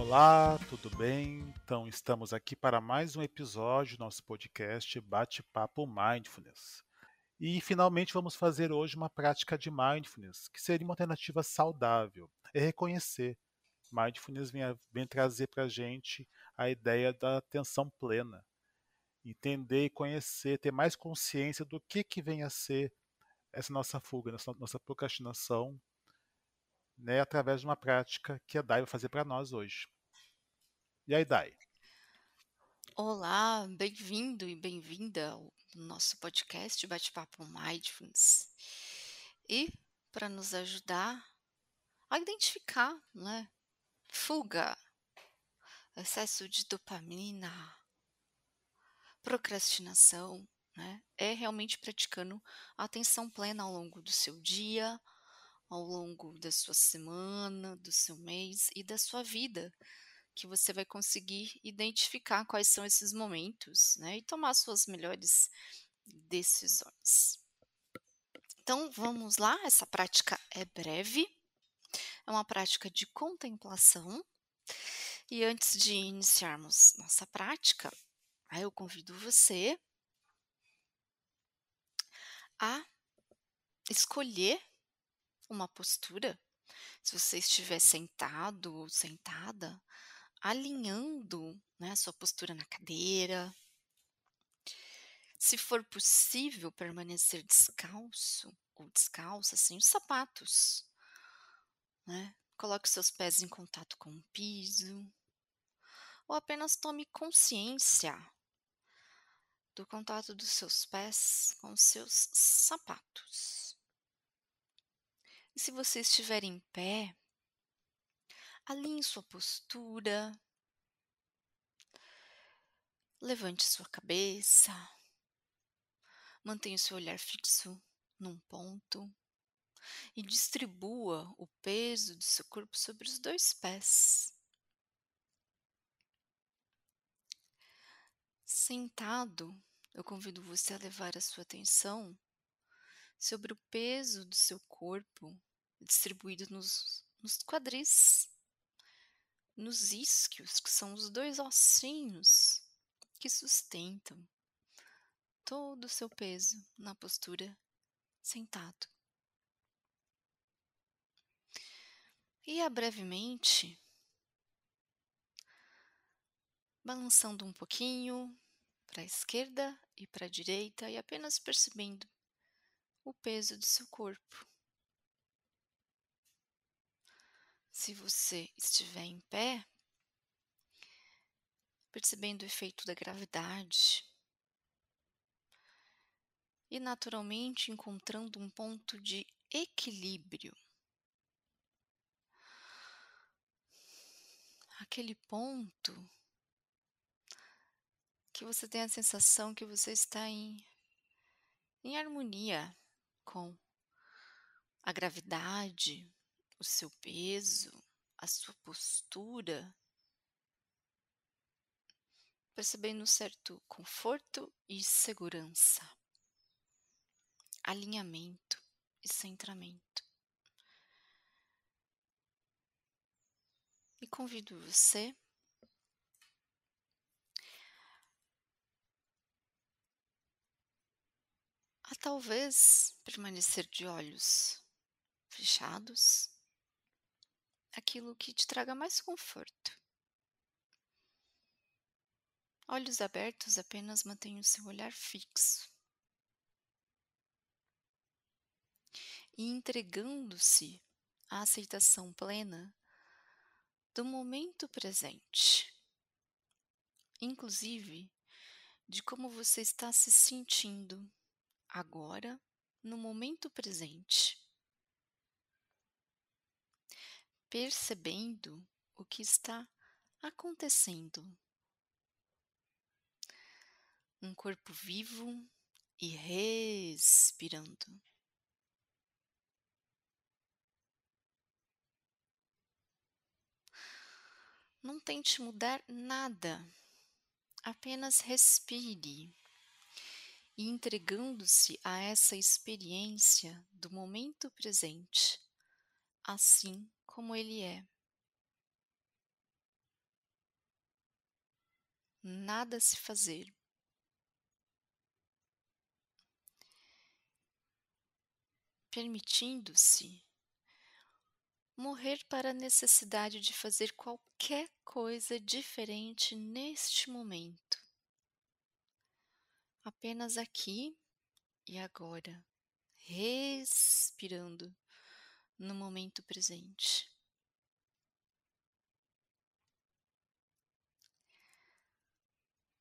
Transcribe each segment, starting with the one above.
Olá, tudo bem? Então, estamos aqui para mais um episódio do nosso podcast Bate-Papo Mindfulness. E finalmente vamos fazer hoje uma prática de mindfulness, que seria uma alternativa saudável. É reconhecer. Mindfulness vem, vem trazer para a gente a ideia da atenção plena. Entender e conhecer, ter mais consciência do que, que vem a ser essa nossa fuga, nossa, nossa procrastinação, né, através de uma prática que a Dai vai fazer para nós hoje. E aí, Dai? Olá, bem-vindo e bem-vinda ao nosso podcast Bate-Papo Mindfulness. E para nos ajudar a identificar, né, fuga, excesso de dopamina, procrastinação, né, é realmente praticando a atenção plena ao longo do seu dia, ao longo da sua semana, do seu mês e da sua vida, que você vai conseguir identificar quais são esses momentos, né, e tomar suas melhores decisões. Então, vamos lá, essa prática é breve, é uma prática de contemplação. E antes de iniciarmos nossa prática, eu convido você a escolher uma postura, se você estiver sentado ou sentada, alinhando né, sua postura na cadeira. Se for possível permanecer descalço ou descalça, sem os sapatos. Né? Coloque seus pés em contato com o piso. Ou apenas tome consciência do contato dos seus pés com os seus sapatos. E se você estiver em pé, alinhe sua postura, levante sua cabeça, mantenha o seu olhar fixo num ponto. E distribua o peso do seu corpo sobre os dois pés. Sentado, eu convido você a levar a sua atenção sobre o peso do seu corpo distribuído nos, nos quadris, nos isquios, que são os dois ossinhos que sustentam todo o seu peso na postura sentado. E brevemente, balançando um pouquinho para a esquerda e para a direita e apenas percebendo o peso do seu corpo. Se você estiver em pé, percebendo o efeito da gravidade e naturalmente encontrando um ponto de equilíbrio. Aquele ponto que você tem a sensação que você está em, em harmonia com a gravidade, o seu peso, a sua postura, percebendo um certo conforto e segurança, alinhamento e centramento. E convido você talvez permanecer de olhos fechados, aquilo que te traga mais conforto. Olhos abertos apenas mantenha o seu olhar fixo. E entregando-se à aceitação plena do momento presente, inclusive de como você está se sentindo agora, no momento presente, percebendo o que está acontecendo. Um corpo vivo e respirando. Não tente mudar nada, apenas respire e entregando-se a essa experiência do momento presente, assim como ele é. nada se fazer. Permitindo-se morrer para a necessidade de fazer qualquer coisa diferente neste momento. Apenas aqui e agora, respirando no momento presente.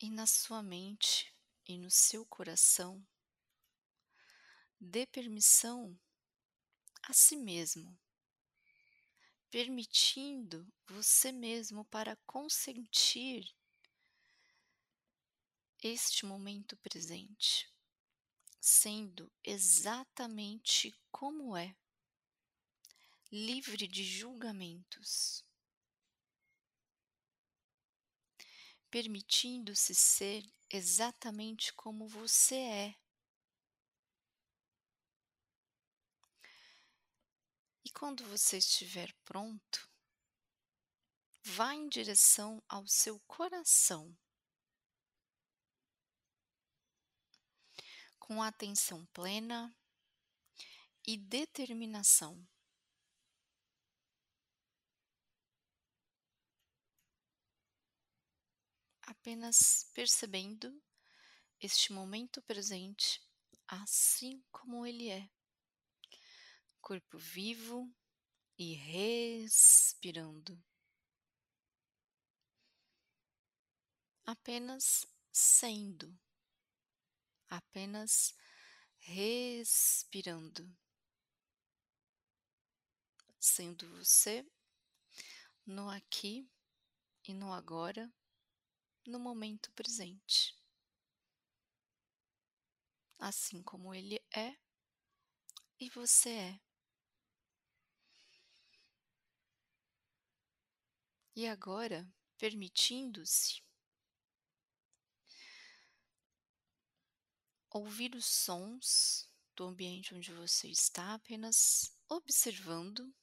E na sua mente e no seu coração, dê permissão a si mesmo permitindo você mesmo para consentir este momento presente, sendo exatamente como é, livre de julgamentos, permitindo-se ser exatamente como você é. E quando você estiver pronto, vá em direção ao seu coração. Com atenção plena e determinação. Apenas percebendo este momento presente assim como ele é corpo vivo e respirando. Apenas sendo, apenas respirando, sendo você no aqui e no agora, no momento presente. Assim como ele é e você é. E agora, permitindo-se ouvir os sons do ambiente onde você está, apenas observando,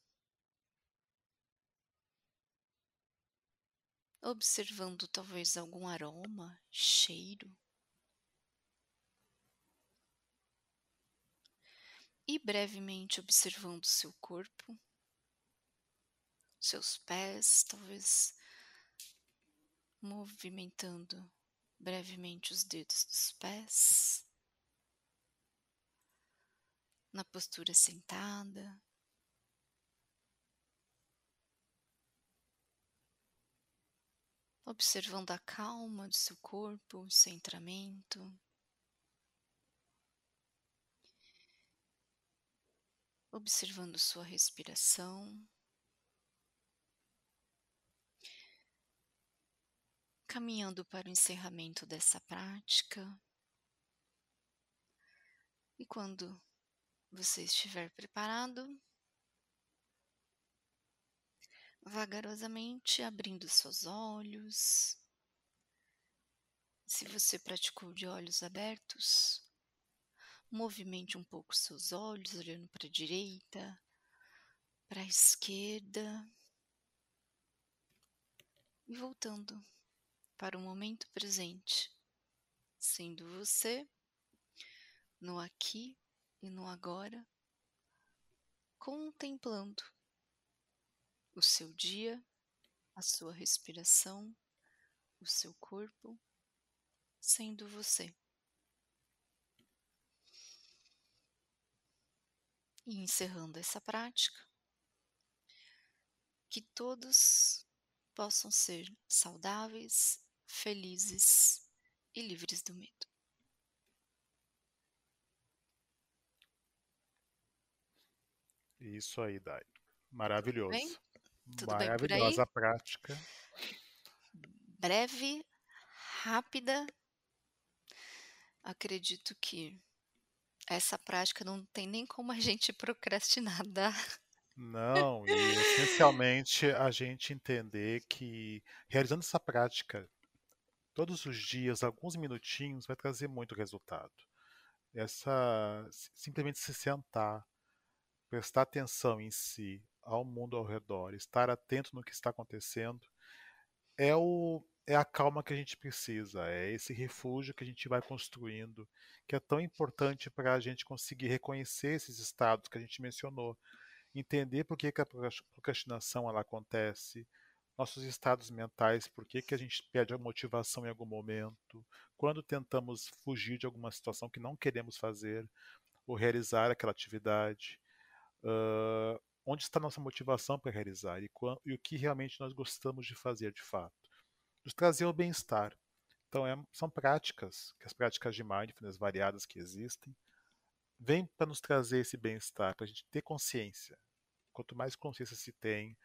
observando talvez algum aroma, cheiro. E brevemente observando seu corpo seus pés, talvez movimentando brevemente os dedos dos pés, na postura sentada. Observando a calma do seu corpo, o centramento. Observando sua respiração. caminhando para o encerramento dessa prática. E quando você estiver preparado, vagarosamente abrindo seus olhos. Se você praticou de olhos abertos, movimente um pouco seus olhos, olhando para a direita, para a esquerda e voltando para o momento presente, sendo você no aqui e no agora, contemplando o seu dia, a sua respiração, o seu corpo, sendo você. E encerrando essa prática, que todos possam ser saudáveis felizes e livres do medo. Isso aí, Dai. Maravilhoso. Bem? Tudo Maravilhosa prática. Breve, rápida. Acredito que essa prática não tem nem como a gente procrastinar, tá? Não, e essencialmente a gente entender que realizando essa prática todos os dias, alguns minutinhos, vai trazer muito resultado. Essa simplesmente se sentar, prestar atenção em si, ao mundo ao redor, estar atento no que está acontecendo, é o é a calma que a gente precisa, é esse refúgio que a gente vai construindo, que é tão importante para a gente conseguir reconhecer esses estados que a gente mencionou, entender por que, que a procrastinação ela acontece, nossos estados mentais, por que, que a gente perde a motivação em algum momento, quando tentamos fugir de alguma situação que não queremos fazer, ou realizar aquela atividade, uh, onde está nossa motivação para realizar e, e, o que realmente nós gostamos de fazer de fato. Nos trazer o bem-estar. Então, é, são práticas, que as práticas de mindfulness variadas que existem, vêm para nos trazer esse bem-estar, para a gente ter consciência. Quanto mais consciência se tem,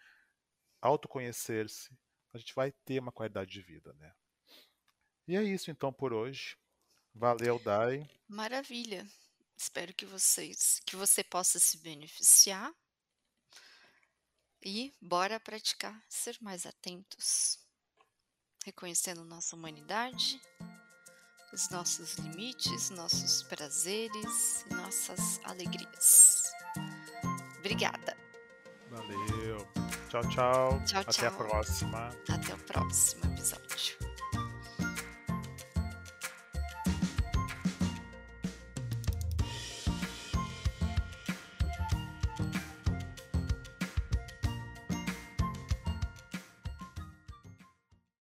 autoconhecer-se, a gente vai ter uma qualidade de vida, né? E é isso então por hoje. Valeu, Dai. Maravilha. Espero que vocês, que você possa se beneficiar. E bora praticar ser mais atentos, reconhecendo nossa humanidade, os nossos limites, nossos prazeres e nossas alegrias. Obrigada. Valeu. Tchau, tchau. Tchau, Até a próxima. Até o próximo episódio.